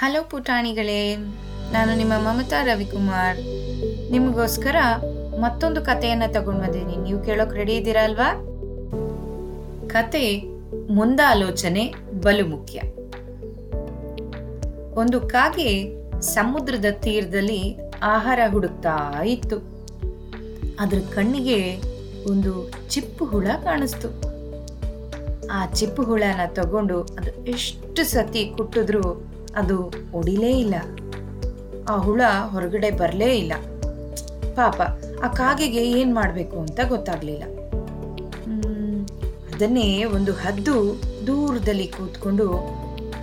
Hello ಪುಟಾಣಿಗಳೇ, ನಾನು ನಿಮ್ಮ ಮಮತಾ ರವಿಕುಮಾರ್. ನಿಮಗೋಸ್ಕರ ಮತ್ತೊಂದು ಕಥೆಯನ್ನ ತಗೊಂಡು ಬಂದೀನಿ ನೀವು ಕೇಳೋಕ್ ರೆಡಿ ಇದ್ದೀರಾ ಅಲ್ವಾ? ಕತೆ ಮುಂದಾಲೋಚನೆ ಬಲು ಮುಖ್ಯ. ಒಂದು ಕಾಗೆ ಸಮುದ್ರದ ತೀರದಲ್ಲಿ ಆಹಾರ ಹುಡುಕ್ತಾ ಇತ್ತು. ಅದ್ರ ಕಣ್ಣಿಗೆ ಒಂದು ಚಿಪ್ಪು ಹುಳ ಕಾಣಿಸ್ತು. ಆ ಚಿಪ್ಪು ಹುಳನ ತಗೊಂಡು ಅದು ಎಷ್ಟು ಸತಿ ಕುಟ್ಟಿದ್ರು ಅದು ಒಡಿಲೇ ಇಲ್ಲ. ಆ ಹುಳ ಹೊರಗಡೆ ಬರಲೇ ಇಲ್ಲ. ಪಾಪ, ಆ ಕಾಗೆಗೆ ಏನು ಮಾಡಬೇಕು ಅಂತ ಗೊತ್ತಾಗಲಿಲ್ಲ. ಅದನ್ನೇ ಒಂದು ಹದ್ದು ದೂರದಲ್ಲಿ ಕೂತ್ಕೊಂಡು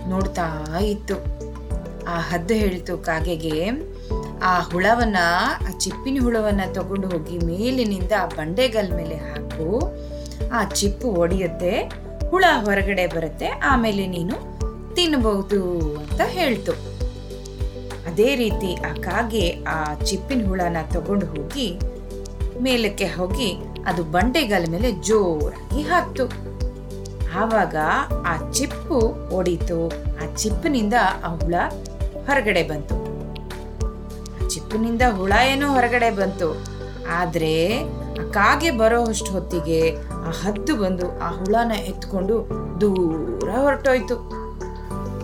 ನೋಡ್ತಾ ಇತ್ತು. ಆ ಹದ್ದು ಹೇಳ್ತು ಕಾಗೆಗೆ, ಆ ಹುಳವನ್ನ, ಆ ಚಿಪ್ಪಿನ ಹುಳವನ್ನ ತಗೊಂಡು ಹೋಗಿ ಮೇಲಿನಿಂದ ಆ ಬಂಡೆಗಲ್ ಮೇಲೆ ಹಾಕು. ಆ ಚಿಪ್ಪು ಒಡೆಯುತ್ತೆ, ಹುಳ ಹೊರಗಡೆ ಬರುತ್ತೆ, ಆಮೇಲೆ ನೀನು ತಿನ್ನಬಹುದು ಅಂತ ಹೇಳ್ತು. ಅದೇ ರೀತಿ ಆ ಕಾಗೆ ಆ ಚಿಪ್ಪಿನ ಹುಳನ ತಗೊಂಡು ಹೋಗಿ ಮೇಲಕ್ಕೆ ಹೋಗಿ ಅದು ಬಂಡೆಗಾಲ ಮೇಲೆ ಜೋರಾಗಿ ಹಾಕ್ತು. ಆವಾಗ ಆ ಚಿಪ್ಪು ಒಡೀತು ಆ ಚಿಪ್ಪಿನಿಂದ ಆ ಹುಳ ಹೊರಗಡೆ ಬಂತು. ಚಿಪ್ಪಿನಿಂದ ಹುಳ ಏನೋ ಹೊರಗಡೆ ಬಂತು. ಆದ್ರೆ ಆ ಕಾಗೆ ಬರೋ ಅಷ್ಟು ಹೊತ್ತಿಗೆ ಆ ಹದ್ದು ಬಂದು ಆ ಹುಳನ ಎತ್ಕೊಂಡು ದೂರ ಹೊರಟೋಯ್ತು.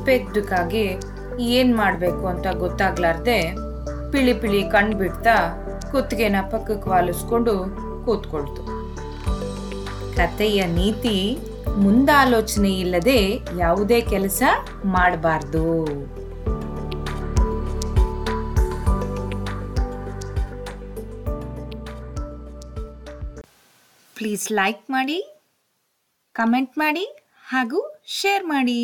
ಪೆದ್ದು ಏನು ಮಾಡ್ಬೇಕು ಅಂತ ಗೊತ್ತಾಗ್ಲಾರ್ದೆ ಪಿಳಿ ಪಿಳಿ ಕಣ್ ಬಿಡ್ತಾ ಕುತ್ತಿಗೆನ ಪಕ್ಕಕ್ಕೆ ವಾಲಿಸ್ಕೊಂಡು ಕೂತ್ಕೊಳ್ತು. ಕತೆಯ ನೀತಿ ಮುಂದಾಲೋಚನೆ ಇಲ್ಲದೆ ಯಾವುದೇ ಕೆಲಸ ಮಾಡಬಾರ್ದು. ಪ್ಲೀಸ್ ಲೈಕ್ ಮಾಡಿ, ಕಮೆಂಟ್ ಮಾಡಿ ಹಾಗೂ ಶೇರ್ ಮಾಡಿ.